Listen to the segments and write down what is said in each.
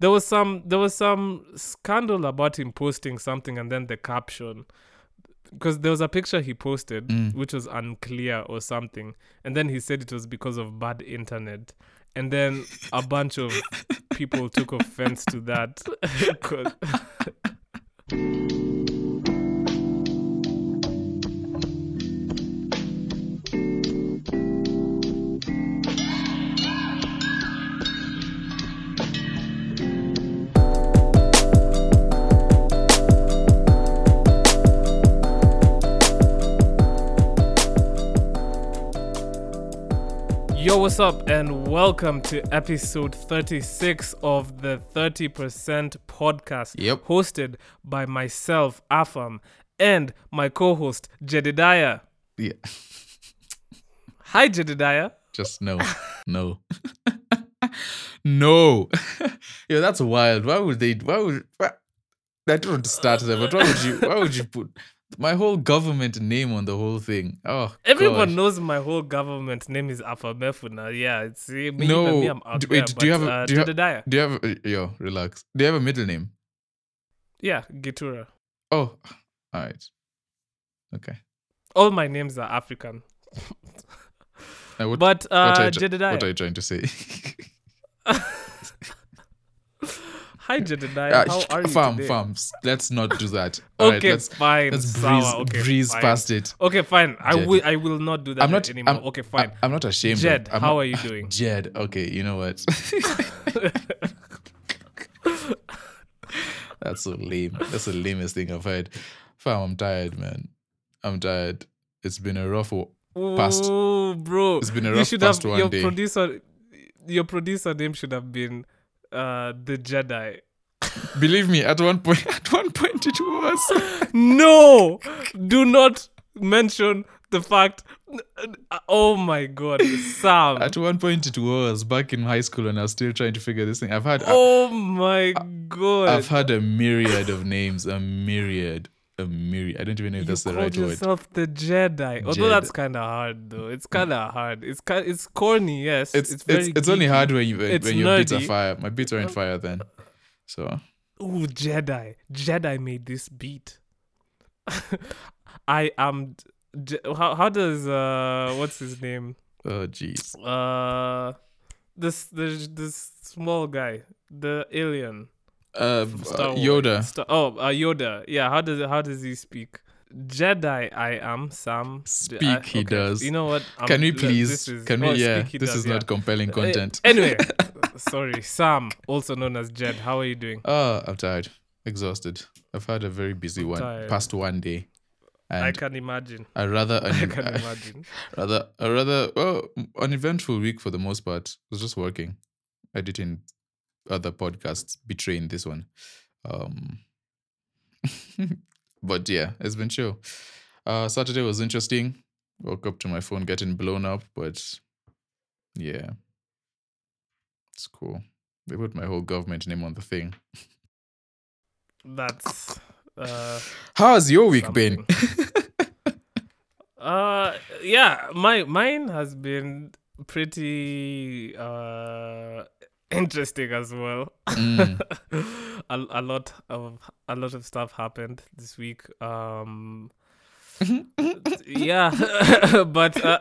there was some there was some scandal about him posting something and then the caption. Because there was a picture he posted Mm. which was unclear or something and then he said it was because of bad internet. And then a bunch of people took offense to that Yo, what's up, and welcome to episode 36 of the 30% podcast, Yep. hosted by myself, Afam, and my co host, Jedediah. Yeah. Hi, Jedediah. Just no. No. no. yeah, that's wild. Why would they why would why, I don't want to start there, but why would you why would you put my whole government name on the whole thing? Oh Everyone gosh. knows my whole government name is Afamefuna. Yeah, it's me, No, me, I'm out d- there, wait, do you have a- uh, do you ha- Do you have a, yo, relax. Do you have a middle name? Yeah, Gitura. Oh, all right. Okay. All my names are African. Now what, But what, are uh, you, Jedediah. what are you trying to say? Hi, Jedediah. Ah, How are you fam, today? fam, let's not do that. All right, Okay, let's fine. let's breeze okay, breeze fine. past it. Okay, fine. I Jed. will. I will not do that I'm not anymore. I'm, okay, fine. I, am not ashamed. Jed, how not- are you doing? Jed, okay, you know what? That's so lame. That's the lamest thing I've heard. Fam, I'm tired, man. I'm tired. It's been a rough past. Oh, bro. It's been a you rough should past have one your day. producer. Your producer name should have been uh the Jedi. Believe me, at one point, at one point it was. no, do not mention the fact. Oh my God, Sam. At one point it was back in high school, and I was still trying to figure this thing. I've had, oh my God. I've had a myriad of names, a myriad, a myriad. I don't even know if you that's the right word. yourself the Jedi. Although Jed. that's kind of hard, though. It's kind of hard. It's kind. It's corny. Yes. It's It's it's very. it's, only hard when you when, It's when your beats are fire. My beats aren't fire then, so. Ooh, Jedi. Jedi made this beat. I am. Je- how how does uh what's his name Oh jeez. uh this this this small guy the alien Uh, uh, Yoda. Star- oh uh, Yoda yeah how does how does he speak Jedi I am Sam Speak, I- he does. you know what Um, Can we please? this is- can oh, we? Yeah, speak, this does, is yeah. not compelling Uh, content. anyway sorry Sam also known as Jed how are you doing Oh, I'm tired, exhausted. I've had a very busy one, tired. past one day, And I can imagine I rather, I un- can imagine rather, a rather, well, uneventful week for the most part. I was just working, editing other podcasts, betraying this one. Um, but yeah, it's been chill. Uh, Saturday was interesting. Woke up to my phone getting blown up, but yeah, it's cool. They put my whole government name on the thing. that's uh How's your week been? Uh yeah, my mine has been pretty uh interesting as well. Mm. a, a lot of a lot of stuff happened this week. Um yeah, but uh,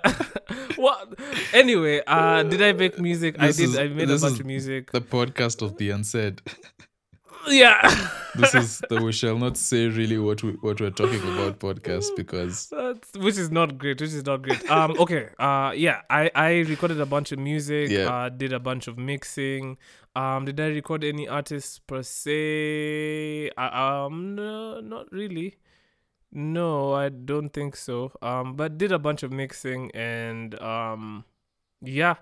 what anyway, uh did I make music? This I did. is- I made a bunch of music. the podcast of the unsaid. Yeah. This is the we shall not say really what we what we're talking about podcast because That's, which is not great. Which is not great. Um. Okay. Uh. Yeah. I I recorded a bunch of music. Yeah. Uh. Did a bunch of mixing. Um. Did I record any artists per se? I, um. No. Not really. No, I don't think so. Um. But did a bunch of mixing and um. Yeah.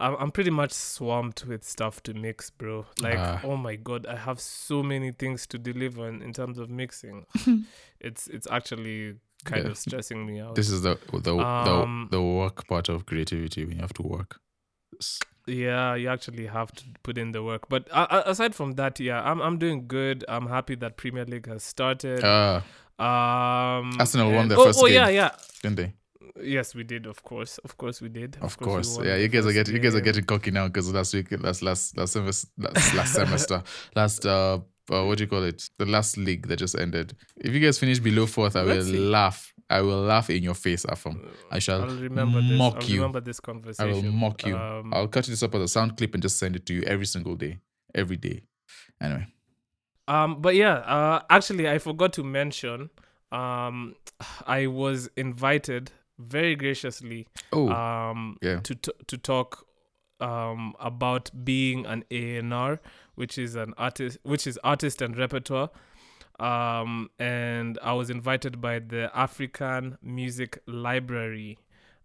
I'm I'm pretty much swamped with stuff to mix, bro. Like, Ah. oh my god, I have so many things to deliver in, in terms of mixing. it's it's actually kind Yeah. of stressing me out. this is the the Um, the, the work part of creativity when you have to work. Yeah, you actually have to put in the work. But uh, uh, aside from that, yeah, I'm I'm doing good. I'm happy that Premier League has started. Ah, um, Arsenal won their oh, first oh, game. yeah, yeah. didn't they? Yes, we did. Of course, of course, we did. Of we course, won yeah. You guys are getting you guys are getting cocky now because last week, last last last semester, last, last semester, last uh, uh, what do you call it? The last league that just ended. If you guys finish below fourth, I will see. laugh. I will laugh in your face, Afam. I shall I'll remember this. mock I'll you. remember this conversation. I will mock you. Um, I'll cut this up as a sound clip and just send it to you every single day, every day. Anyway, Um, but yeah, uh, actually, I forgot to mention, um, I was invited very graciously, oh um, yeah, to t- to talk, um, about being an A&R, which is an artist, which is artist and repertoire. Um, and I was invited by the African Music Library.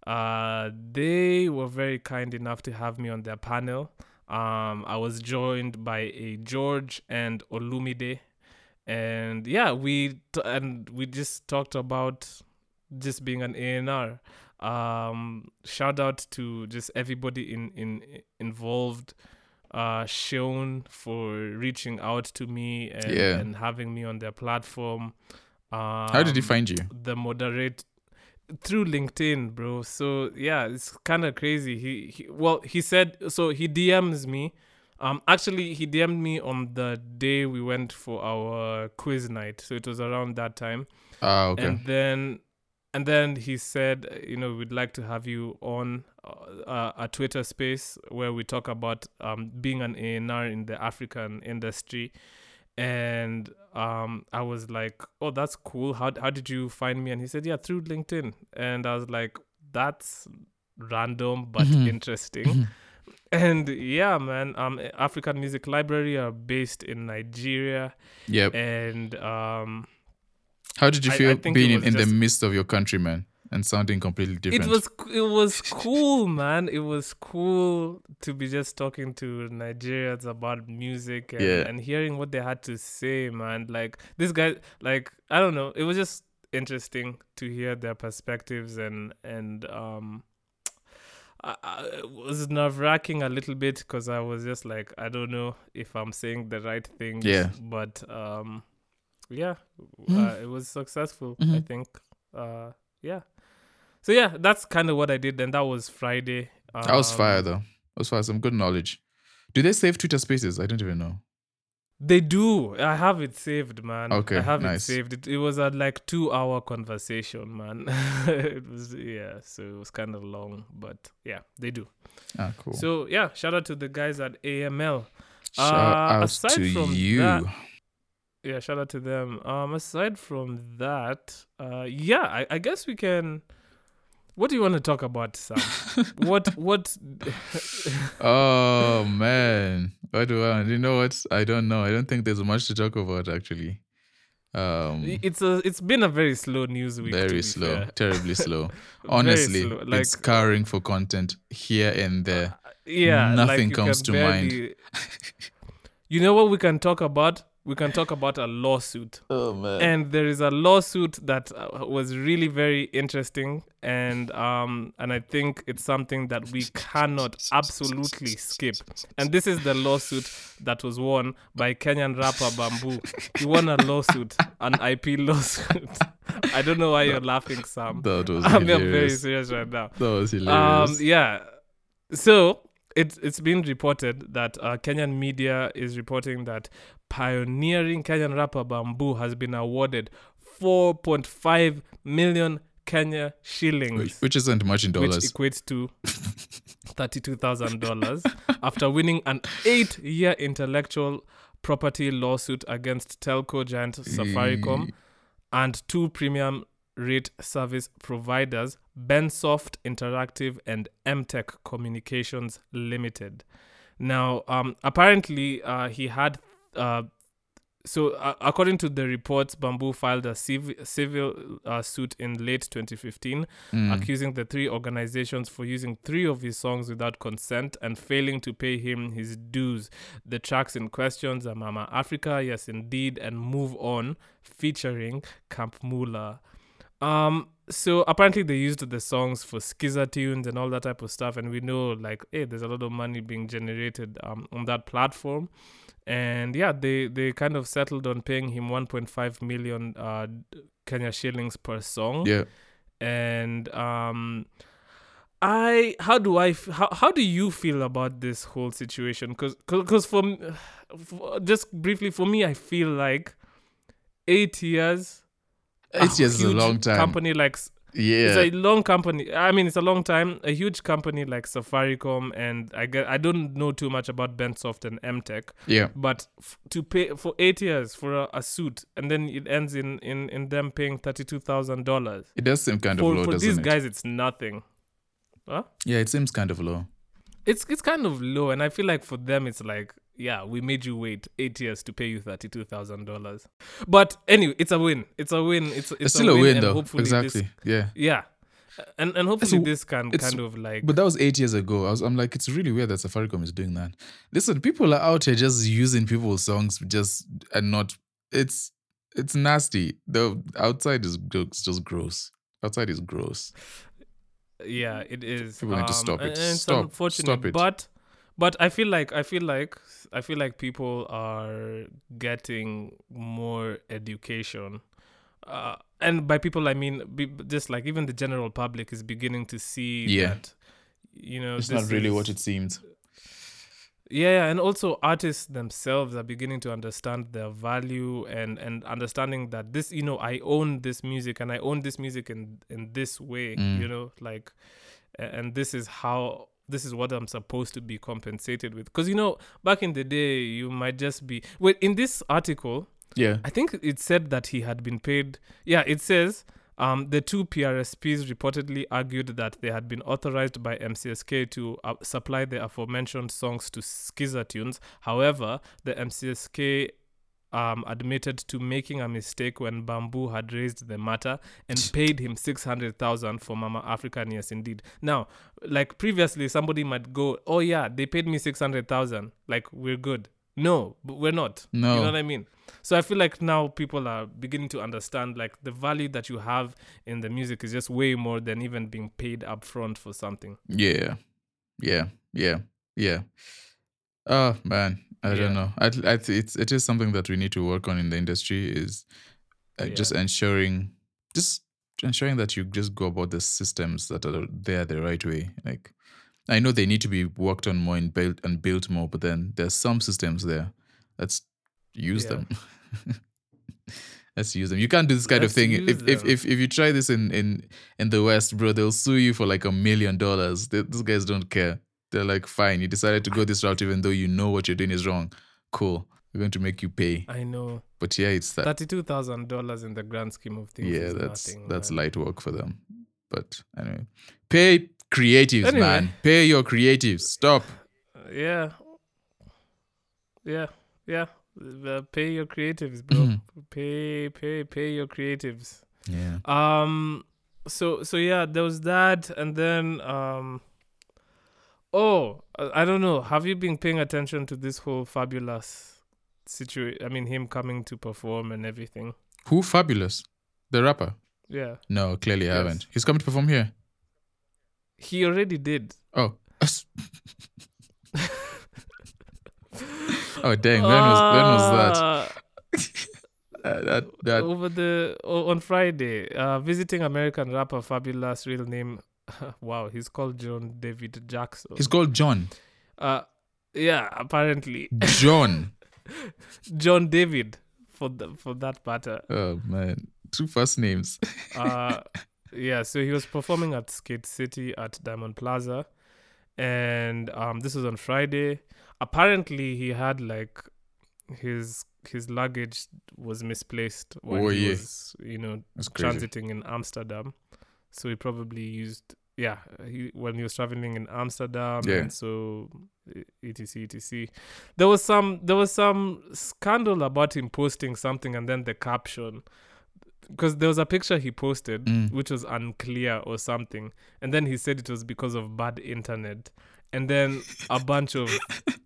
Uh, they were very kind enough to have me on their panel. Um, I was joined by a George and Olumide, and yeah, we t- and we just talked about just being an A&R. Um, shout out to just everybody in in involved. Uh, Sean for reaching out to me and, Yeah. and having me on their platform. Um, how did he find you? the moderate through LinkedIn, bro. So yeah, it's kind of crazy. He, he well, he said so. He DMs me. Um, actually, he DM'd me on the day we went for our quiz night. So it was around that time. Ah, okay. And then, and then he said, you know, we'd like to have you on uh, a Twitter space where we talk about um being an A&R in the African industry. And um, I was like, "Oh, that's cool. How how did you find me?" And he said, "Yeah, through LinkedIn." And I was like, "That's random but Mhm. interesting." Mhm. And yeah, man, um, African Music Library are based in Nigeria, Yep. and um, How did you I- I feel being in, in the midst of your countrymen and sounding completely different? It was it was cool, man. It was cool to be just talking to Nigerians about music and, Yeah. and hearing what they had to say, man. Like this guy, like I don't know. It was just interesting to hear their perspectives and and um. I, I, was nerve wracking a little bit because I was just like, I don't know if I'm saying the right things. Yeah. But um, yeah, Mhm. uh, it was successful. I Mhm. think. Uh, yeah. So yeah, that's kind of what I did, and that was Friday. Um, That was fire though. That was fire. Some good knowledge. Do they save Twitter Spaces? I don't even know. They do. I have it saved, man. Okay, I have nice. it saved. It, it was a like two hour conversation, man. it was yeah, so it was kind of long, but yeah, they do. Ah, cool. So yeah, shout out to the guys at AML. Shout uh, out aside to from you. that- Yeah, shout out to them. Um, aside from that, uh, yeah, I, I guess we can. What do you want to talk about, Sam? what what? oh man, what do I? You know what? I don't know. I don't think there's much to talk about actually. Um, It's a it's been a very slow news week. very slow, fair. terribly slow. Honestly, slow, like- it's scouring for content here and there. yeah, nothing you comes can to mind. you know what we can talk about? We can talk about a lawsuit, Oh man. and there is a lawsuit that uh, was really very interesting, and um, and I think it's something that we cannot absolutely skip. And this is the lawsuit that was won by Kenyan rapper Bamboo. He won a lawsuit, an IP lawsuit. I don't know why you're laughing, Sam. that was I'm being very serious right now. That was Um, yeah. So it's it's been reported that uh, Kenyan media is reporting that pioneering Kenyan rapper Bamboo has been awarded 4.5 million Kenya shillings, which, which isn't much in dollars, which equates to thirty-two thousand dollars, after winning an eight-year intellectual property lawsuit against telco giant Safaricom and two premium rate service providers, Bensoft Interactive and MTech Communications Limited. Now, um, apparently, uh, he had. Uh, so, uh, according to the reports, Bamboo filed a civ- civil uh, suit in late 2015, Mm. accusing the three organizations for using three of his songs without consent and failing to pay him his dues. The tracks in question are Mama Africa, Yes Indeed, and Move On, featuring Camp Mulla. Um, so apparently they used the songs for Skiza tunes and all that type of stuff, and we know like, hey, there's a lot of money being generated um on that platform, and yeah, they they kind of settled on paying him 1.5 million uh Kenya shillings per song Yeah. and um I how do I f- how how do you feel about this whole situation? Because because for, for just briefly for me, I feel like eight years. Eight years is a long time. Company like Yeah. it's a long company. I mean, it's a long time. A huge company like Safaricom, and I get I don't know too much about Bensoft and MTech, yeah. but f- to pay for eight years for a, a suit, and then it ends in in in them paying thirty two thousand dollars. It does seem kind For of low, for these it? guys, it's nothing. Huh? Yeah, it seems kind of low. It's it's kind of low, and I feel like for them, it's like yeah, we made you wait eight years to pay you thirty two thousand dollars. But anyway, it's a win. It's a win. It's it's, It's, still a win, and though. hopefully Exactly. This, yeah. yeah, and and hopefully a- this can kind of like But that was eight years ago. I was, I'm like, it's really weird that Safaricom is doing that. Listen, people are out here just using people's songs, just and not. It's it's nasty. The outside is it's just gross. Outside is gross. yeah it is People need to Um, stop it. Stop. Stop it. but but i feel like i feel like i feel like people are getting more education uh, and by people i mean be, just like even the general public is beginning to see Yeah. that you know It's not really what it seems. yeah, yeah, and also artists themselves are beginning to understand their value and and understanding that this, you know, I own this music and I own this music in in this way, Mm. you know, like, and this is how this is what I'm supposed to be compensated with. Because you know, back in the day, you might just be. Well, in this article, Yeah. I think it said that he had been paid. Yeah, it says um, the two PRSPs reportedly argued that they had been authorized by MCSK to uh, supply the aforementioned songs to Skiza Tunes. However, the MCSK um, admitted to making a mistake when Bamboo had raised the matter and paid him 600,000 for Mama African. Yes, indeed. Now, like previously, somebody might go, oh, yeah, they paid me 600,000. Like, we're good. No, but we're not. No. You know what I mean? So I feel like now people are beginning to understand like the value that you have in the music is just way more than even being paid upfront for something. Yeah. Yeah. Yeah. Yeah. Oh man, I Yeah. don't know. I, I it's it is something that we need to work on in the industry is uh, just ensuring just ensuring that you just go about the systems that are there the right way. Like I know they need to be worked on more and built and built more, but then there's some systems there. Let's use Yeah. them. Let's use them. You can't do this kind Let's of thing. If, if if if you try this in in in the West, bro, they'll sue you for like a million dollars. These guys don't care. They're like, fine, you decided to go this route even though you know what you're doing is wrong. Cool. We're going to make you pay. I know. But yeah, it's that. Thirty-two thousand dollars in the grand scheme of things. yeah, is that's nothing, that's man. light work for them. But anyway, pay creatives, Anyway. man. Pay your creatives. Stop. yeah, yeah, yeah. Uh, pay your creatives, bro. Mhm. Pay, pay, pay your creatives. Yeah. Um. So so yeah, there was that, and then um. Oh, I I don't know. Have you been paying attention to this whole Fabolous situation? I mean, him coming to perform and everything. Who Fabolous? The rapper? Yeah, No, clearly I Yes. haven't. He's coming to perform here. he already did. Oh. oh dang, when was when was that? Uh, that that over the on Friday, uh, visiting American rapper Fabolous, real name. wow, he's called John David Jackson. he's called John. uh, yeah, apparently John. John David for the, for that matter. oh man. Two first names. uh yeah so he was performing at skate city at diamond plaza and um this was on friday apparently he had like his his luggage was misplaced when Oh, he yeah. was you know transiting in amsterdam so he probably used yeah he when he was traveling in amsterdam Yeah. and so e- etc etc there was some there was some scandal about him posting something and then the caption because there was a picture he posted Mm. which was unclear or something and then he said it was because of bad internet and then a bunch of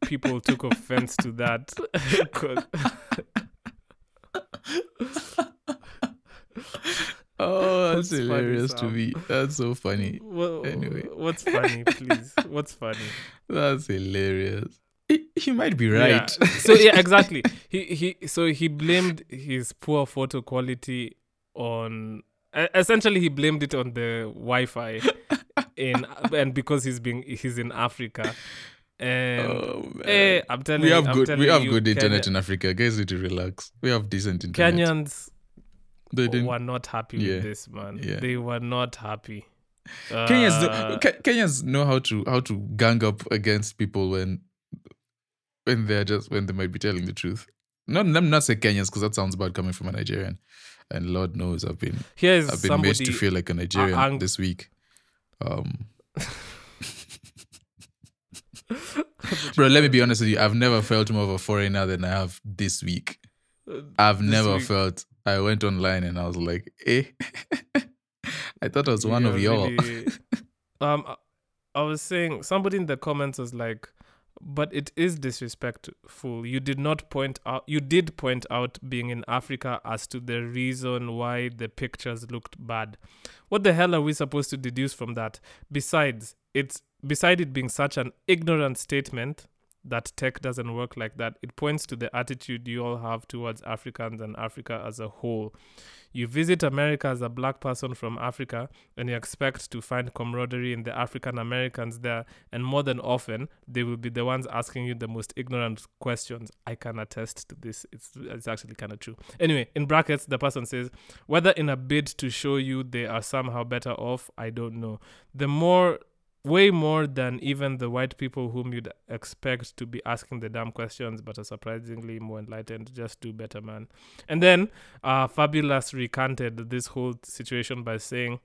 people took offense to that Oh, that's What's funny, hilarious to me. That's so funny. Wha- Anyway. what's funny please what's funny That's hilarious. He, he might be Yeah. right. so yeah exactly he he so he blamed his poor photo quality on E- essentially, he blamed it on the Wi-Fi, in and because he's being he's in Africa, and oh man. eh, I'm telling we have I'm good we have you, good internet Kenya- in Africa. Guys need to relax. We have decent internet. Kenyans they didn't were not happy Yeah. with this man. Yeah. They were not happy. Kenyans Uh, know, Ke- Kenyans know how to how to gang up against people when when they're just when they might be telling the truth. Not I'm not say Kenyans because that sounds bad coming from a Nigerian, and Lord knows I've been here is I've been made to feel like a Nigerian ang- this week. Um, bro, let me be honest with you. I've never felt more of a foreigner than I have this week. I've This never week. felt. I went online and I was like, eh. I thought I was one of You're y'all. really- um, I- I was saying somebody in the comments was like, "But it is disrespectful. You did not point out. You did point out being in Africa as to the reason why the pictures looked bad. What the hell are we supposed to deduce from that? Besides, it's beside it being such an ignorant statement." That tech doesn't work like that. It points to the attitude you all have towards Africans and Africa as a whole. You visit America as a black person from Africa and you expect to find camaraderie in the African Americans there, and more than often, they will be the ones asking you the most ignorant questions. I can attest to this. It's, it's actually kind of true. Anyway, in brackets, the person says, whether in a bid to show you they are somehow better off, I don't know. The more way more than even the white people whom you'd expect to be asking the damn questions but are surprisingly more enlightened just do better man. And then uh Fabolous recanted this whole situation by saying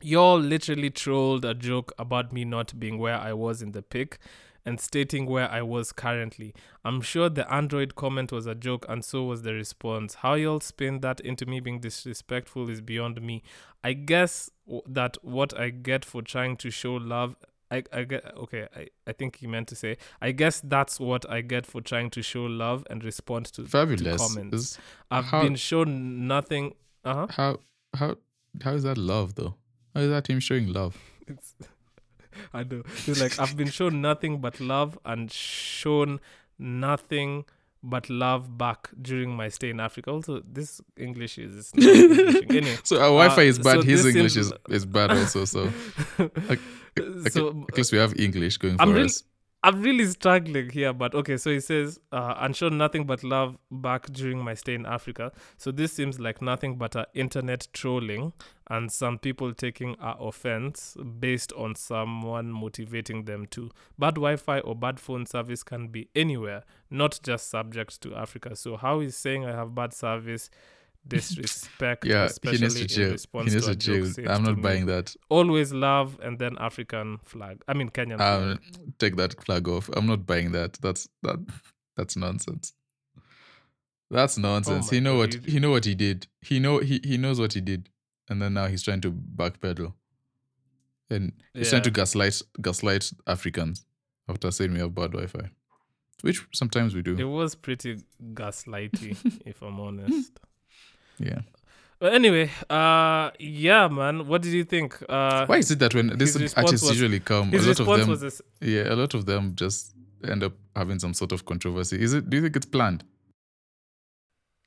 y'all literally trolled a joke about me not being where i was in the pic and stating where I was currently. I'm sure the Android comment was a joke and so was the response. How y'all spin that into me being disrespectful is beyond me. I guess that what I get for trying to show love. I, I get okay. I, I think he meant to say. I guess that's what I get for trying to show love and respond to, to Fabolous. comments. Is- I've how- been shown nothing. Uh huh. how how how is that love though? How is that him showing love? It's, I know. He's like, I've been shown nothing but love and shown nothing but love back during my stay in Africa. Also, this English is not anyway. So our Wi-Fi Uh, is bad. so His English is, is bad also. So okay, so at least we have English going for I'm really- us. I'm really struggling here, but okay. So he says, uh, and shown nothing but love back during my stay in Africa. So this seems like nothing but a internet trolling and some people taking offense based on someone motivating them to. Bad Wi-Fi or bad phone service can be anywhere, not just subject to Africa. So how he's saying I have bad service, disrespect, Yeah, he especially needs to in. He needs to a to joke I'm not me. buying that. Always love and then African flag. I mean Kenyan flag. Um, take that flag off. I'm not buying that. That's that. That's nonsense. That's nonsense. Oh he know God, what he know what he did. He know he he knows what he did, and then now he's trying to backpedal, and he's trying to gaslight gaslight Africans after saying we have bad Wi-Fi, which sometimes we do. It was pretty gaslighty, if I'm honest. Yeah. But anyway, uh, yeah, man. What did you think? Uh, Why is it that when response artists was- usually come, a lot of them, this. yeah, a lot of them just end up having some sort of controversy. Is it? Do you think it's planned?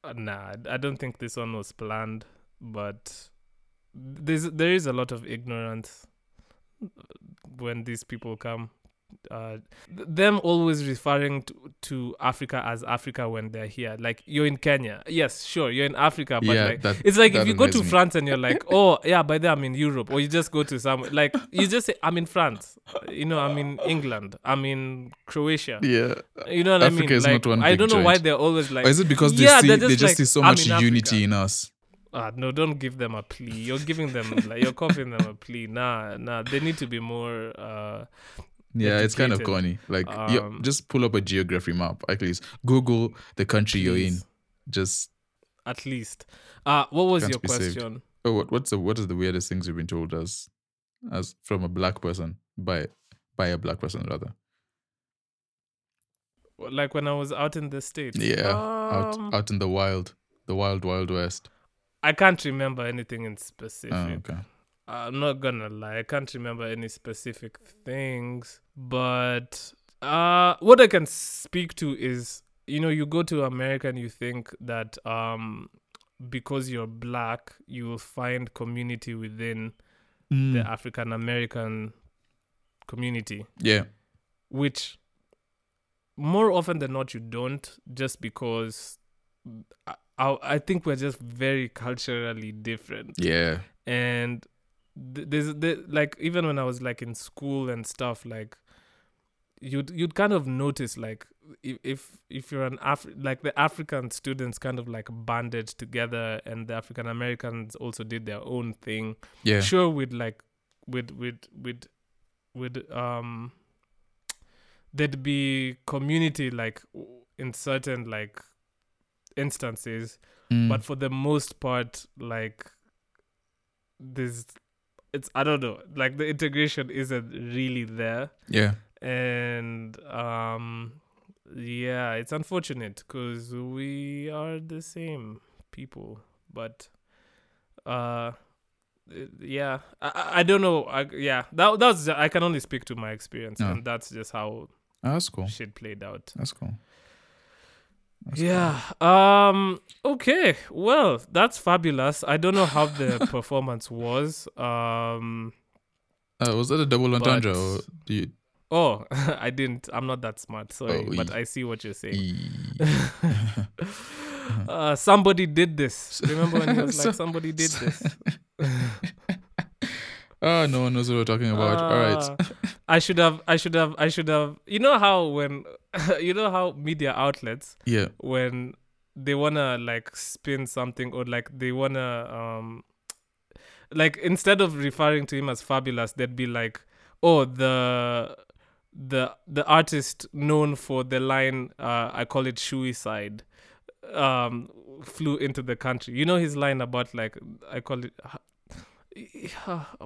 Uh, nah, I don't think this one was planned, but there's there is a lot of ignorance when these people come. Uh, them always referring to, to Africa as Africa when they're here. Like you're in Kenya, yes, sure, you're in Africa, but yeah, like that, It's like if you go to me. France and you're like, oh yeah, by there I'm in Europe, or you just go to some like you just say I'm in France, you know, I'm in England, I'm in Croatia, Yeah. you know what I mean? is like, not one I don't know why they're always like, or is it because they yeah, see they're they just just like, see so much in Africa." unity in us? ah, no, don't give them a plea. You're giving them like you're copying them a plea. Nah, nah, they need to be more. uh Yeah, it's kind of corny. Like, you Um, just pull up a geography map. At least Google the country you're in. Just At least, uh, what was your be saved. question? oh, what, what's the what is the weirdest things you've been told as as from a black person by by a black person rather? Like when I was out in the states. Yeah, Um, out out in the wild, the wild wild west. I can't remember anything in specific. Oh, okay. I'm not gonna lie, I can't remember any specific things, but uh, what I can speak to is, you know, you go to America and you think that um, because you're black, you will find community within Mm. the African American community, yeah. which more often than not you don't, just because I, I, I think we're just very culturally different. Yeah. and there's the like even when I was like in school and stuff like you'd you'd kind of notice like if if, if you're an Af- like the African students kind of like banded together and the African Americans also did their own thing Yeah. sure with like with with with with um there'd be community like in certain like instances Mm. but for the most part like there's it's i don't know like the integration isn't really there yeah. and um yeah it's unfortunate because we are the same people but uh yeah I- I, don't know I, yeah that that's i can only speak to my experience Oh. and that's just how Oh, that's cool. shit played out That's cool. That's cool. yeah. Um. Okay. Well, that's fabulous. I don't know how the performance was. Um. Uh, was that a double entendre But- or do you? Oh, I didn't. I'm not that smart. Sorry, Oh, but I see what you're saying. E- uh, somebody did this. Remember when he was So- like, "Somebody did this." oh, no one knows what we're talking about. All right. I should have. I should have. I should have. You know how when, you know how media outlets Yeah. when they wanna like spin something or like they wanna um like instead of referring to him as Fabolous they'd be like oh the the the artist known for the line uh i call it suicide um flew into the country you know his line about like i call it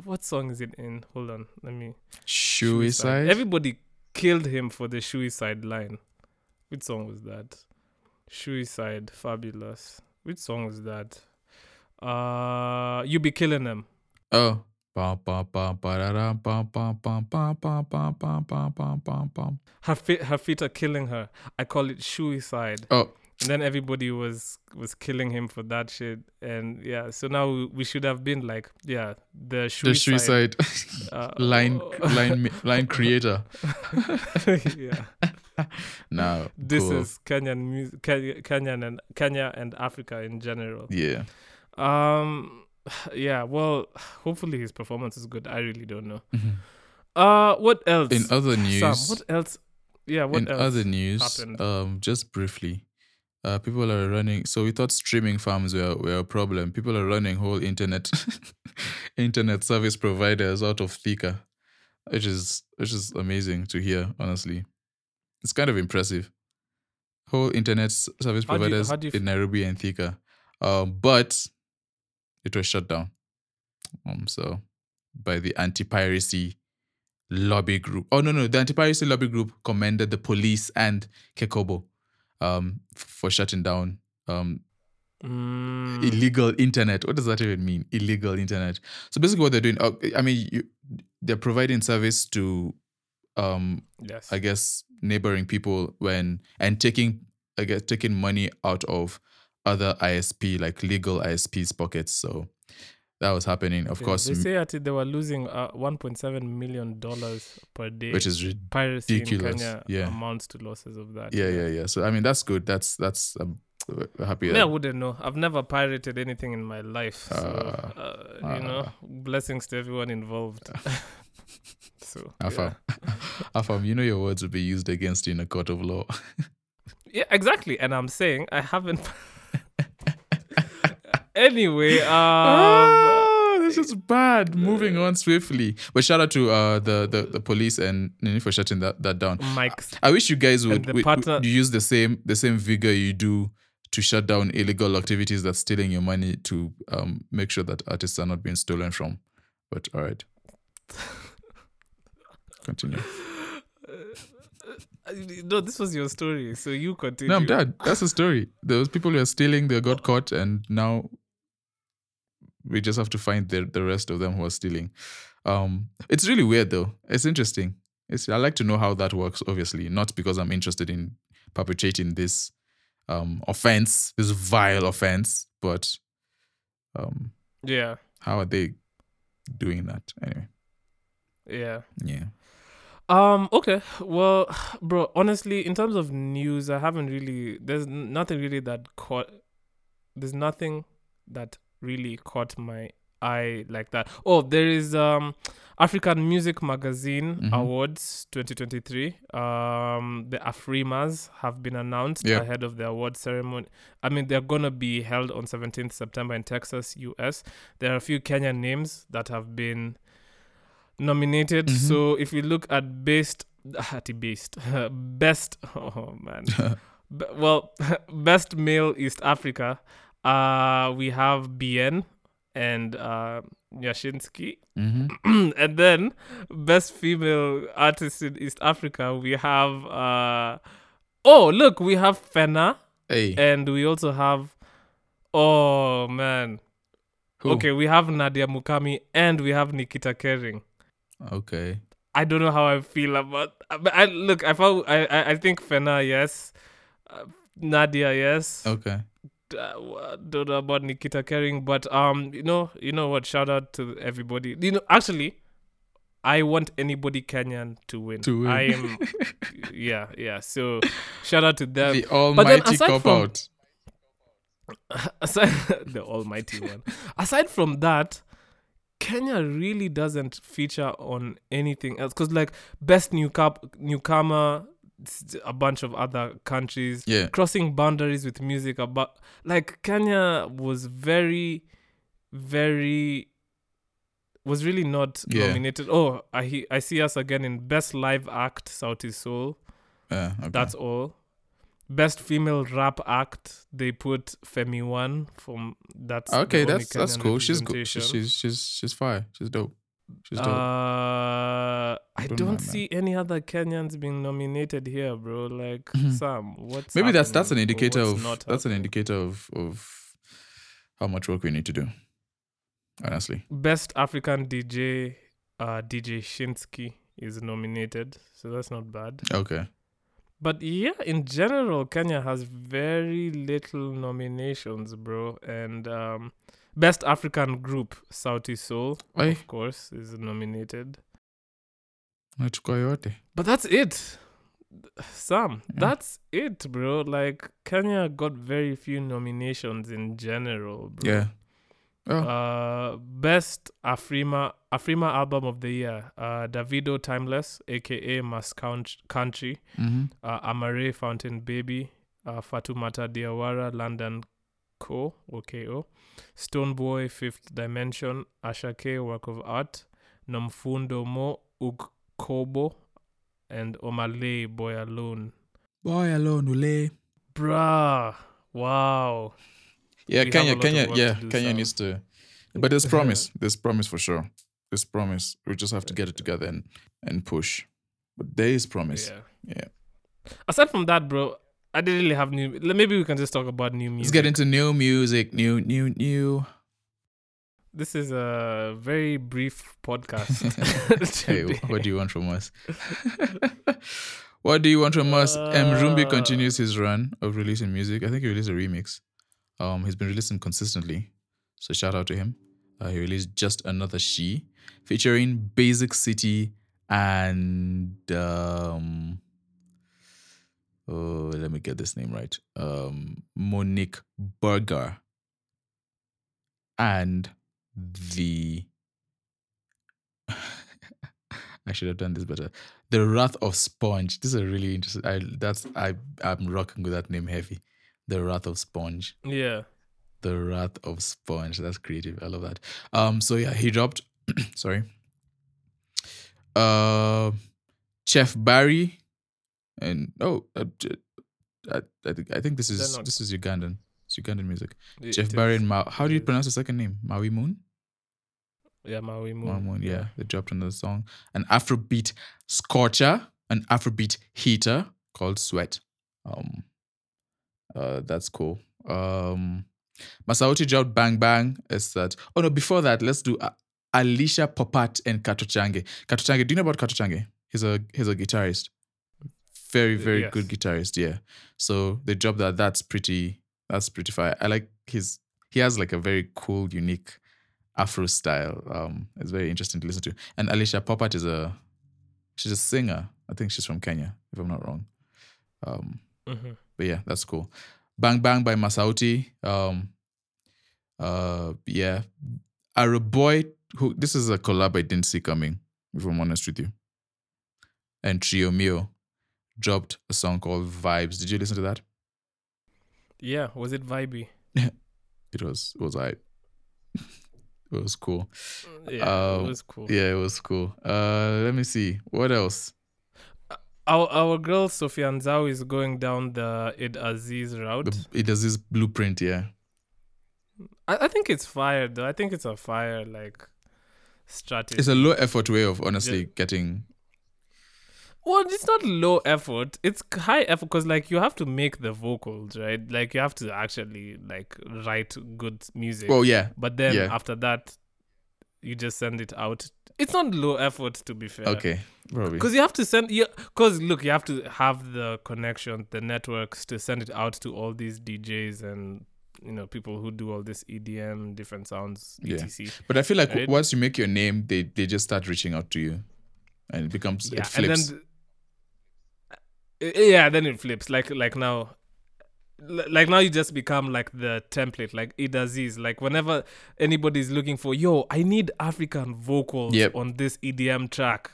what song is it in? Hold on, let me. Suicide. Everybody killed him for the suicide line. Which song was that? Suicide, Fabolous. Which song was that? Uh, you be killing them. Oh. Her feet, her feet are killing her. I call it suicide. Oh, and then everybody was was killing him for that shit. And yeah, so now we, should have been like, yeah, the the suicide, suicide uh, line line line creator. yeah. Now This cool. is Kenyan music, Kenyan and Kenya and Africa in general. yeah. Um, yeah. Well, hopefully his performance is good. I really don't know. Mhm. Uh, what else? In other news, Sam, what else? Yeah, what in else? other news, happened? um, just briefly, uh, people are running. So we thought streaming farms were, were a problem. People are running whole internet internet service providers out of Thika, which is which is amazing to hear. Honestly, it's kind of impressive. Whole internet service How providers you in Nairobi and Thika, um, but it was shut down. Um, so by the anti-piracy lobby group. Oh no, no, the anti-piracy lobby group commended the police and KECOBO um for shutting down um Mm, illegal internet. What does that even mean? Illegal internet. So basically what they're doing uh, I mean you, they're providing service to um yes. I guess neighboring people when and taking I guess taking money out of other ISP like legal ISP's pockets. So that was happening. Of Yeah, course, they say that they were losing uh, 1.7 million dollars per day. which is piracy in. Kenya Yeah. amounts to losses of that. yeah, yeah, yeah. So I mean that's good. That's that's um, happy. Me, I wouldn't know. I've never pirated anything in my life. So, Ah, uh, you know, ah. blessings to everyone involved. so, yeah. Afam, Afam, you know your words will be used against you in a court of law. yeah, exactly. And I'm saying I haven't. anyway, um, ah, this is bad. Moving on swiftly. But shout out to uh, the, the the police and Nini for shutting that, that down. Mike's. I wish you guys would, the would- partner- would use the same the same vigor you do to shut down illegal activities that's stealing your money to um, make sure that artists are not being stolen from. But all right. Continue. No, this was your story, so you continue. No, I'm done. That's the story. Those people who are stealing, they got caught, and now we just have to find the the rest of them who are stealing. Um, it's really weird though. It's interesting. It's I like to know how that works. Obviously, not because I'm interested in perpetrating this um offense, this vile offense. But um, Yeah. how are they doing that anyway? Yeah. Yeah. Um. Okay. Well, bro. Honestly, in terms of news, I haven't really. There's nothing really that caught. There's nothing that really caught my eye like that. Oh, there is um, African Music Magazine Mhm. Awards 2023. Um, the Afrimas have been announced Yeah. ahead of the award ceremony. I mean, they're gonna be held on 17th September in Texas, US. There are a few Kenyan names that have been nominated. Mhm. So if you look at best, at best, best, oh man, well, best male East Africa, uh, we have Bien and uh, Yashinsky. hmm and then best female artist in East Africa, we have uh, oh look, we have Fena, Hey. and we also have oh man, who? okay, we have Nadia Mukami and we have Nikita Kering. Okay. I don't know how I feel about. But I look. I found. I. I, I think Fena. Yes. Uh, Nadia. Yes. Okay. Uh, don't know about Nikita Kering, but um, you know, you know what? Shout out to everybody. You know, actually, I want anybody Kenyan to win. To win. I am. yeah, yeah. So, shout out to them. the almighty cop from- out. aside the almighty one aside from that kenya really doesn't feature on anything else because like best new cap newcomer a bunch of other countries Yeah. crossing boundaries with music about like kenya was very very was really not Yeah. nominated oh i he- i see us again in best live act Sauti Sol Yeah. Okay. that's all. Best female rap act, they put Femi One from that's okay. That's that's cool. She's good. She's she's she's she's fire. She's dope. She's dope. Uh, I Don't don't, mind, man. see any other Kenyans being nominated here, bro. Like Mhm. Sam, what's Maybe that's that's an indicator of not that's an indicator of of how much work we need to do. Honestly. Best African DJ, uh, DJ Shinski is nominated, so that's not bad. Okay. But yeah, in general, Kenya has very little nominations, bro. And um, best African group, Sauti Sol, Aye. of course, is nominated. Nachukua yote. But that's it, Sam. Yeah. That's it, bro. Like Kenya got very few nominations in general, bro. Yeah. Oh. Uh, best Afrima Afrima album of the year, uh, Davido Timeless, aka Count Country. hmm uh, Amaarae Fountain Baby, uh, Fatoumata Diawara, London Co. or KO, Stonebwoy Fifth Dimension, Asake Work of Art, Nomfundo Mo Ugkobo, and Omah Lay Boy Alone. Boy alone ule. Bruh, wow. Yeah, We have Kenya, a lot Kenya, yeah, to do, Kenya Sam. needs to. But there's promise. There's promise for sure. There's promise. We just have to get it together and and push. But there is promise. Yeah. Yeah. Aside from that, bro, I didn't really have new. Maybe we can just talk about new music. Let's get into new music. New, new, new. This is a very brief podcast. hey, what do you want from us? what do you want from us? M. Rumbi Uh, continues his run of releasing music. I think he released a remix. Um, he's been releasing consistently, so shout out to him. Uh, he released just another she, featuring Basic City and um. Oh, let me get this name right. Um, Monique Berger and the I should have done this better. The Wrath of Sponge. This is a really interesting. I that's I I'm rocking with that name heavy. The Wrath of Sponge. yeah. The Wrath of Sponge. That's creative. I love that. Um. So yeah, he dropped. sorry. Uh, Chef Barry, and oh, uh, I, I think I think this is not- this is Ugandan. It's Ugandan music. It- Chef it Barry and Ma. How do you pronounce the second name? Maui Moon. Yeah, Maui Moon. Maui Moon. Yeah, they dropped another song. An Afrobeat scorcher, an Afrobeat heater called Sweat. Um, uh, that's cool. Um, Masauti dropped Bang Bang. Is that? Oh no! Before that, let's do uh, Alicia Popat and Katochange. Katochange. Do you know about Katochange? He's a he's a guitarist. Very very good guitarist. Yeah. So the job that that's pretty that's pretty fire. I like his he has like a very cool, unique Afro style. Um, it's very interesting to listen to. And Alicia Popat is a she's a singer. I think she's from Kenya, if I'm not wrong. Um, Mhm. but yeah, that's cool. Bang Bang by Masauti. Um, uh, yeah, Are Boy. Who this is a collab I didn't see coming. If I'm honest with you. And Trio Mio dropped a song called Vibes. Did you listen to that? Yeah, was it vibey? It was it was I. it was cool. Yeah, Um, it was cool. Yeah, it was cool. Uh, let me see what else. Our our girl Sofiya Nzau is going down the Idd Aziz route. The, it does this blueprint. Yeah, I, I think it's fire though. I think it's a fire like strategy. it's a low effort way of honestly getting. Well, it's not low effort. It's high effort because like you have to make the vocals, right? Like you have to actually like write good music. Well, yeah, but then yeah. after that, you just send it out. It's not low effort to be fair. okay, probably. Because you have to send, yeah. Because look, you have to have the connection, the networks to send it out to all these DJs and you know people who do all this EDM, different sounds, Yeah. etc. But I feel like Right? once you make your name, they they just start reaching out to you, and it becomes Yeah, it flips. and then th- yeah, then it flips. Like like now. Like now, you just become like the template, like Idd Aziz. Like whenever anybody's looking for, yo, I need African vocals Yep. on this EDM track,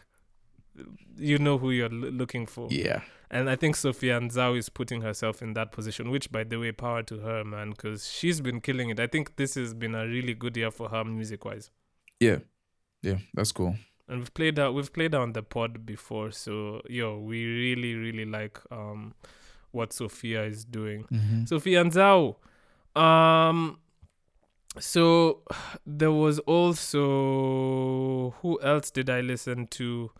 you know who you're l- looking for. yeah, And I think Sofiya Nzau is putting herself in that position, which, by the way, power to her, man, because she's been killing it. I think this has been a really good year for her music wise. yeah, yeah. That's cool. And we've played her, we've played on the pod before, so yo, we really, really like um what Sofiya is doing. Mhm. Sofiya Nzau. Um so there was also who else did I listen to?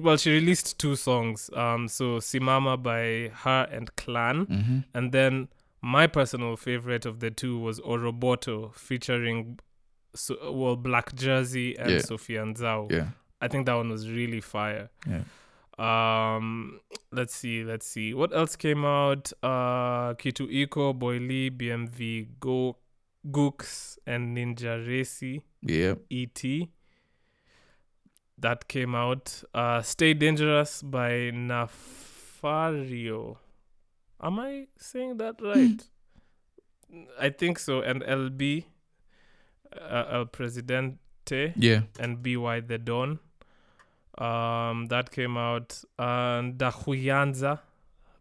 Well, she released two songs. Um so Simama by her and Clan. Mhm. And then my personal favorite of the two was Oroboto featuring so, well Blaq Jerzee and Yeah. Sofiya Nzau. Yeah, I think that one was really fire. yeah. Um, let's see, let's see. What else came out? Uh, Kitu Iko, Boily, BMV, Go, Gooks, and Ninja Racy, Yeah. ET. That came out. Uh, Stay Dangerous by Nafario. Am I saying that right? I think so. And LB, uh, El Presidente Yeah. and BY The Dawn. Um, that came out. And Dahuyanza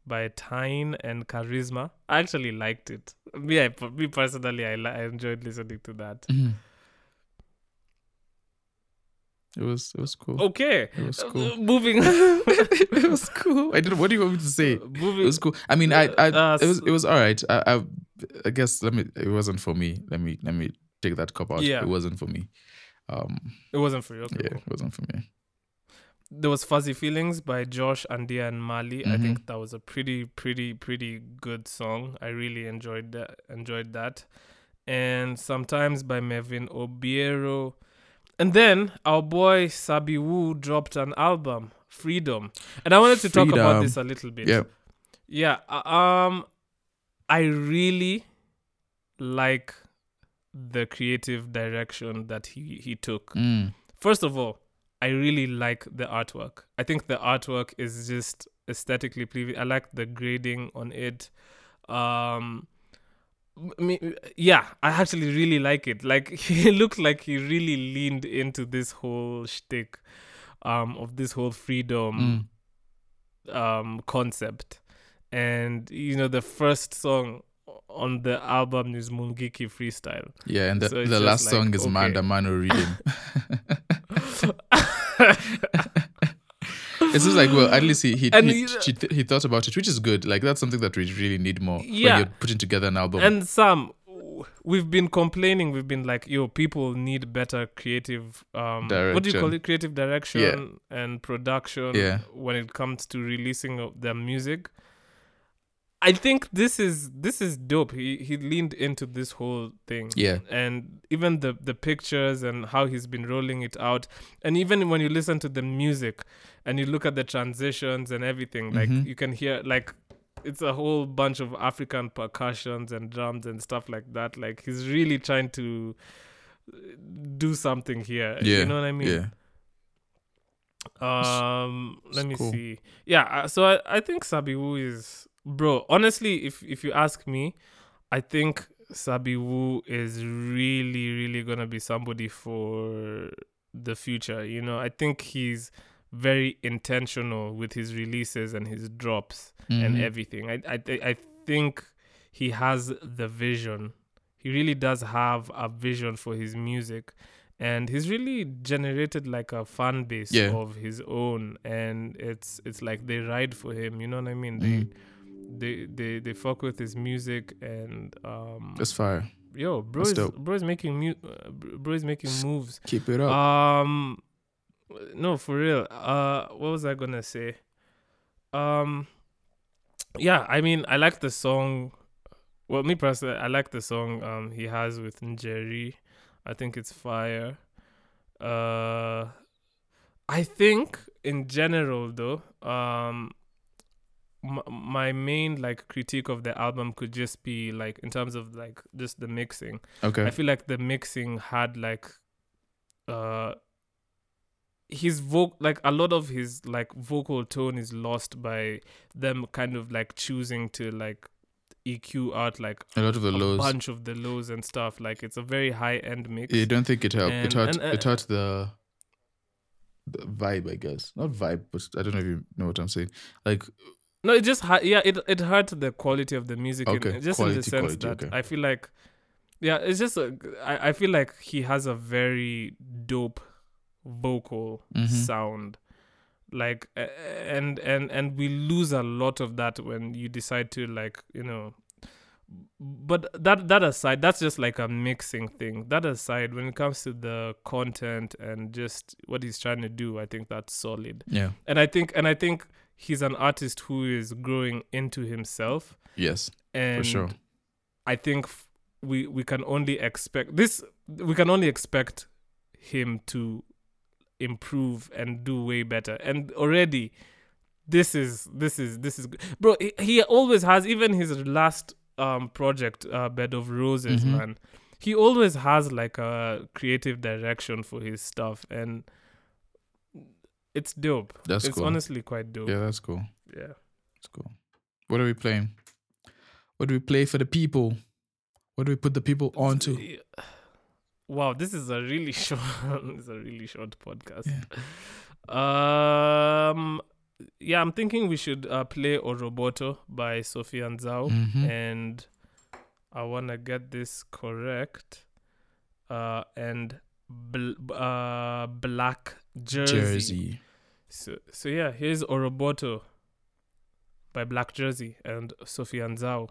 by Tyne and Charisma. I actually liked it. Me, I, me personally, I, li- I enjoyed listening to that. Mhm. It was it was cool. Okay, It was uh, cool. moving. it was cool. I didn't. What do you want me to say? Moving, It was cool. I mean, I, I, Uh, it was, it was all right. I, I, I guess let me. It wasn't for me. Let me, let me take that cop out. Yeah. It wasn't for me. Um, It wasn't for you. Okay, yeah, cool. it wasn't for me. There was Fuzzy Feelings by Josh, Andia, and Mali. I Mhm. think that was a pretty, pretty, pretty good song. I really enjoyed that. Enjoyed that. And sometimes by Mevin Obiero. And then our boy Sabi Wu dropped an album, Freedom. And I wanted to talk about this a little bit. Yeah. Yeah. uh, Um, I really like the creative direction that he he took. Mm. First of all, I really like the artwork. I think the artwork is just aesthetically pleasing. I like the grading on it. Um, yeah, I actually really like it. Like he looked like he really leaned into this whole shtick, um, of this whole freedom Mm. um concept and you know the first song on the album is Mungiki freestyle Yeah, and the, So the last like, song is okay. Manda Mano reading. It's just like, well, at least he he, he, he, he thought about it, which is good. Like that's something that we really need more Yeah. when you're putting together an album. and Sam we've been complaining we've been like yo people need better creative um what do you call it creative direction and production Yeah. when it comes to releasing their music I think this is this is dope. He he leaned into this whole thing. Yeah. And even the the pictures and how he's been rolling it out, and even when you listen to the music, and you look at the transitions and everything, like Mhm. you can hear like it's a whole bunch of African percussions and drums and stuff like that. Like he's really trying to uh, do something here. Yeah. You know what I mean? Yeah. Um, it's let me cool. see. Yeah, uh, so I, I think Sabiwu is bro. Honestly, if if you ask me, I think Sabiwu is really really gonna be somebody for the future. You know, I think he's very intentional with his releases and his drops and Mhm. everything. I I I think he has the vision. He really does have a vision for his music, and he's really generated like a fan base Yeah. of his own. And it's it's like they ride for him. You know what I mean? Mhm. They they they they fuck with his music and um That's fire. yo bro that's is dope. bro is making mu- uh, bro is making moves Keep it up. um, no, for real. Uh, what was I gonna say? Um, yeah, I mean, I like the song. Well, me personally, I like the song um he has with Njeri. I think it's fire. Uh, I think in general though, um, m- my main like critique of the album could just be like in terms of like just the mixing. okay. I feel like the mixing had like uh his vocal like a lot of his like vocal tone is lost by them kind of like choosing to like EQ out like a lot of the lows. bunch of the lows and stuff. Like it's a very high end mix. You don't think it helped? And- it hurt. and, uh, it hurt the the vibe, I guess. Not vibe, but I don't know if you know what I'm saying. Like, No, it just yeah, it it hurt the quality of the music. in- Okay, just in the sense quality, that okay. I feel like, yeah, it's just a, I I feel like he has a very dope vocal Mhm. sound, like and and and we lose a lot of that when you decide to like you know. But that that aside, that's just like a mixing thing. That aside, when it comes to the content and just what he's trying to do, I think that's solid yeah, and I think and I think he's an artist who is growing into himself yes, and for sure. I think f- we we can only expect this we can only expect him to improve and do way better and already this is this is this is bro he, he always has even his last um project uh bed of roses Mhm. man he always has like a creative direction for his stuff and it's dope That's it's cool. honestly quite dope Yeah, that's cool. yeah It's cool. What are we playing? What do we play for the people? What do we put the people onto? Yeah. Wow, this is a really short. this is a really short podcast. Yeah. Um, yeah, I'm thinking we should uh, play Oroboto by Sofiya Nzau, Mhm. and I wanna get this correct. Uh, and bl- uh, Blaq Jerzee. Jerzee. So, so yeah, here's Oroboto by Blaq Jerzee and Sofiya Nzau.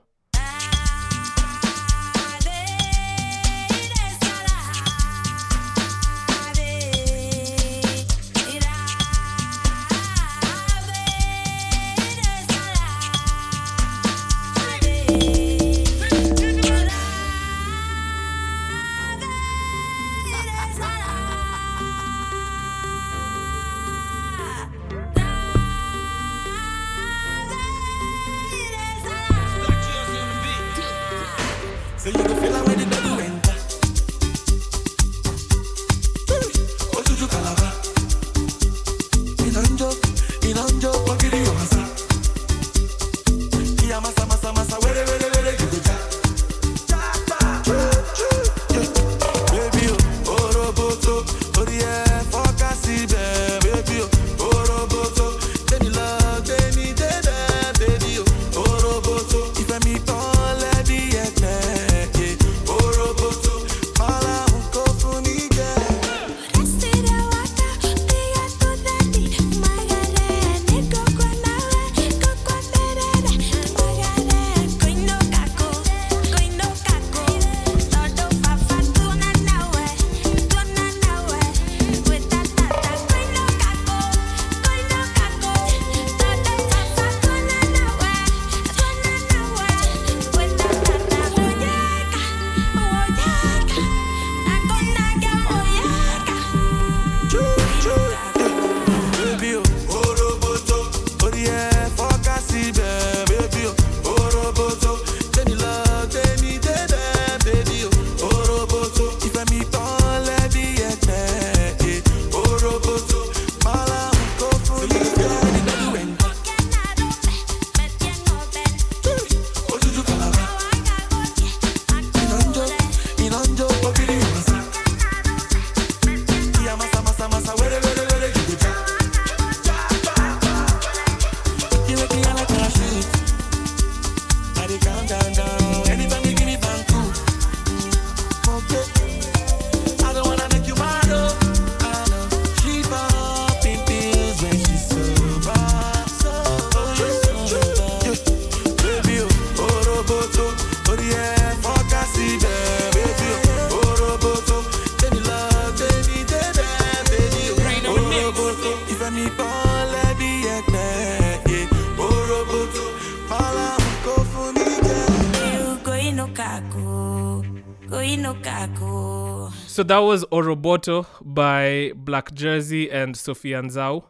That was Oroboto by Blaq Jerzee and Sofiya Nzau.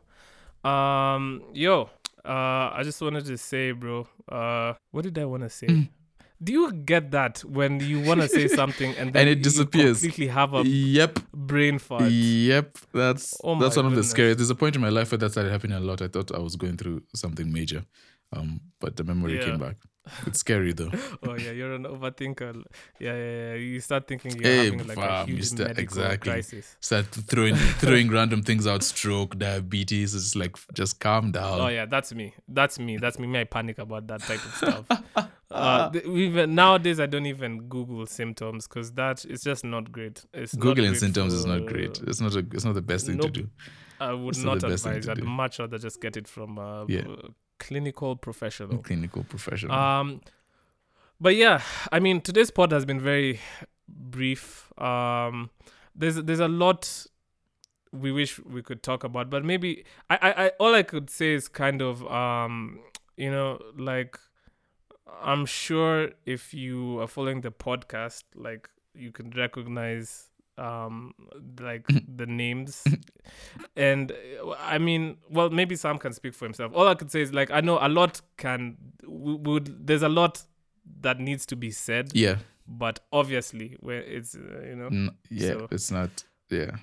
Um, yo, uh, I just wanted to say, bro. Uh, what did I want to say? Mm. Do you get that when you want to say something and then And it you disappears. completely have a Yep. brain fart? Yep. That's Oh that's one of the goodness. scariest. There's a point in my life where that started happening a lot. I thought I was going through something major. Um, but the memory Yeah. came back. It's scary though. Oh yeah, you're an overthinker. Yeah, yeah, yeah. You start thinking you're Hey, having like a fam, you huge start- medical exactly. crisis. Start throwing throwing random things out, stroke, diabetes. It's like just calm down. Oh yeah, that's me. That's me. That's me. Me, I panic about that type of stuff. uh, th- even nowadays, I don't even Google symptoms because that is just not great. It's Googling great symptoms is not great. It's not a, it's not the best thing Nope. to do. I would It's not not the best thing advise. I'd do. much rather just get it from a Yeah. Clinical professional. Clinical professional. Um, but yeah, I mean, today's pod has been very brief. Um, there's there's a lot we wish we could talk about, but maybe I, I, I all I could say is kind of um, you know, like I'm sure if you are following the podcast, like you can recognize um like the names and i mean well maybe sam can speak for himself all i could say is like i know a lot can would there's a lot that needs to be said yeah. but obviously where it's uh, you know yeah. So- It's not. Yeah.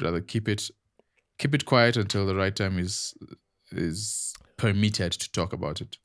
Rather keep it keep it quiet until the right time is is permitted to talk about it.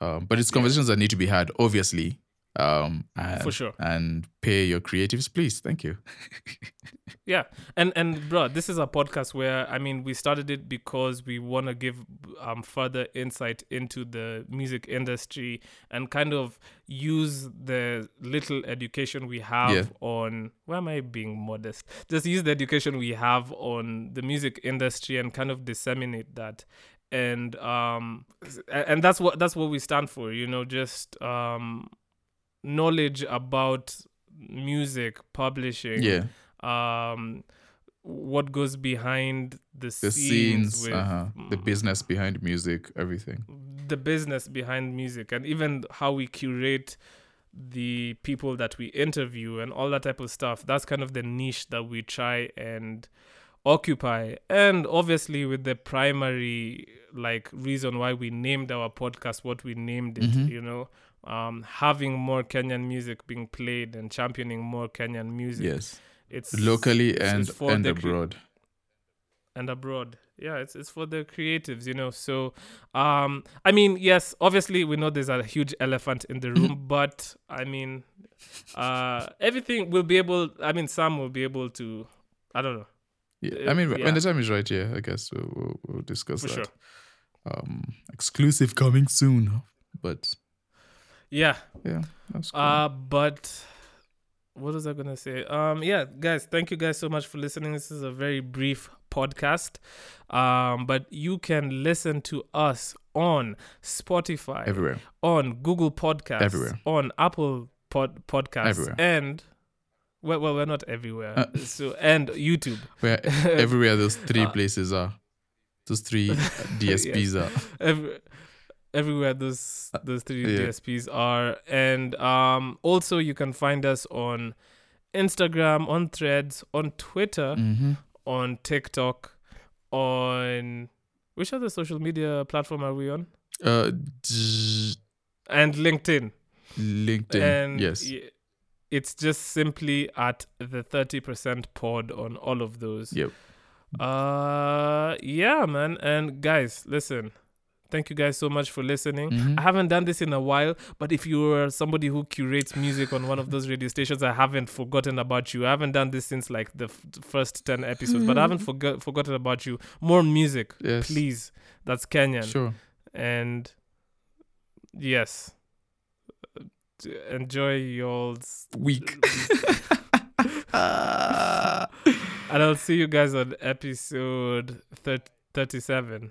Um, but it's conversations that need to be had, obviously. Um, and, For sure. And pay your creatives, please. Thank you. yeah and and bro this is a podcast where i mean we started it because we want to give um further insight into the music industry and kind of use the little education we have Yeah. on why am i being modest just use the education we have on the music industry and kind of disseminate that and um and that's what that's what we stand for you know just um knowledge about music publishing Yeah. um what goes behind the, The scenes, scenes, with uh-huh, the business behind music, everything. the business behind music and even how we curate the people that we interview and all that type of stuff that's kind of the niche that we try and occupy and obviously with the primary like reason why we named our podcast what we named it Mhm. you know um having more kenyan music being played and championing more kenyan music Yes. it's Locally it's- and it's and the cre- abroad. and abroad yeah it's it's for the creatives you know so um i mean yes obviously we know there's a huge elephant in the room but i mean uh everything will be able i mean some will be able to i don't know Yeah. Uh, I mean, yeah. when the time is right, yeah, I guess we'll, we'll, we'll discuss for that. sure Um, exclusive coming soon. But yeah yeah, that's cool. uh but what was i gonna say um yeah guys thank you guys so much for listening this is a very brief podcast um but you can listen to us on spotify Everywhere. on Google Podcasts, Everywhere. on Apple Pod Podcasts, Everywhere. and well, well, we're not everywhere. Uh. so and YouTube, Where everywhere those three Uh, places are. Those three DSPs are. Every, everywhere those those three Uh, yeah. DSPs are, and um, also you can find us on Instagram, on Threads, on Twitter, Mm-hmm. on TikTok, on which other social media platform are we on? Uh, d- And LinkedIn. LinkedIn. and yes. y- it's just simply at the 30% pod on all of those Yep. uh yeah man and guys listen thank you guys so much for listening. Mhm. i haven't done this in a while but if you are somebody who curates music on one of those radio stations i haven't forgotten about you. I haven't done this since like the f- first 10 episodes but i haven't forgo- forgotten about you. More music Yes. please. That's kenyan. Sure. and yes. Enjoy y'all's Week. and i'll see you guys on episode thir- 37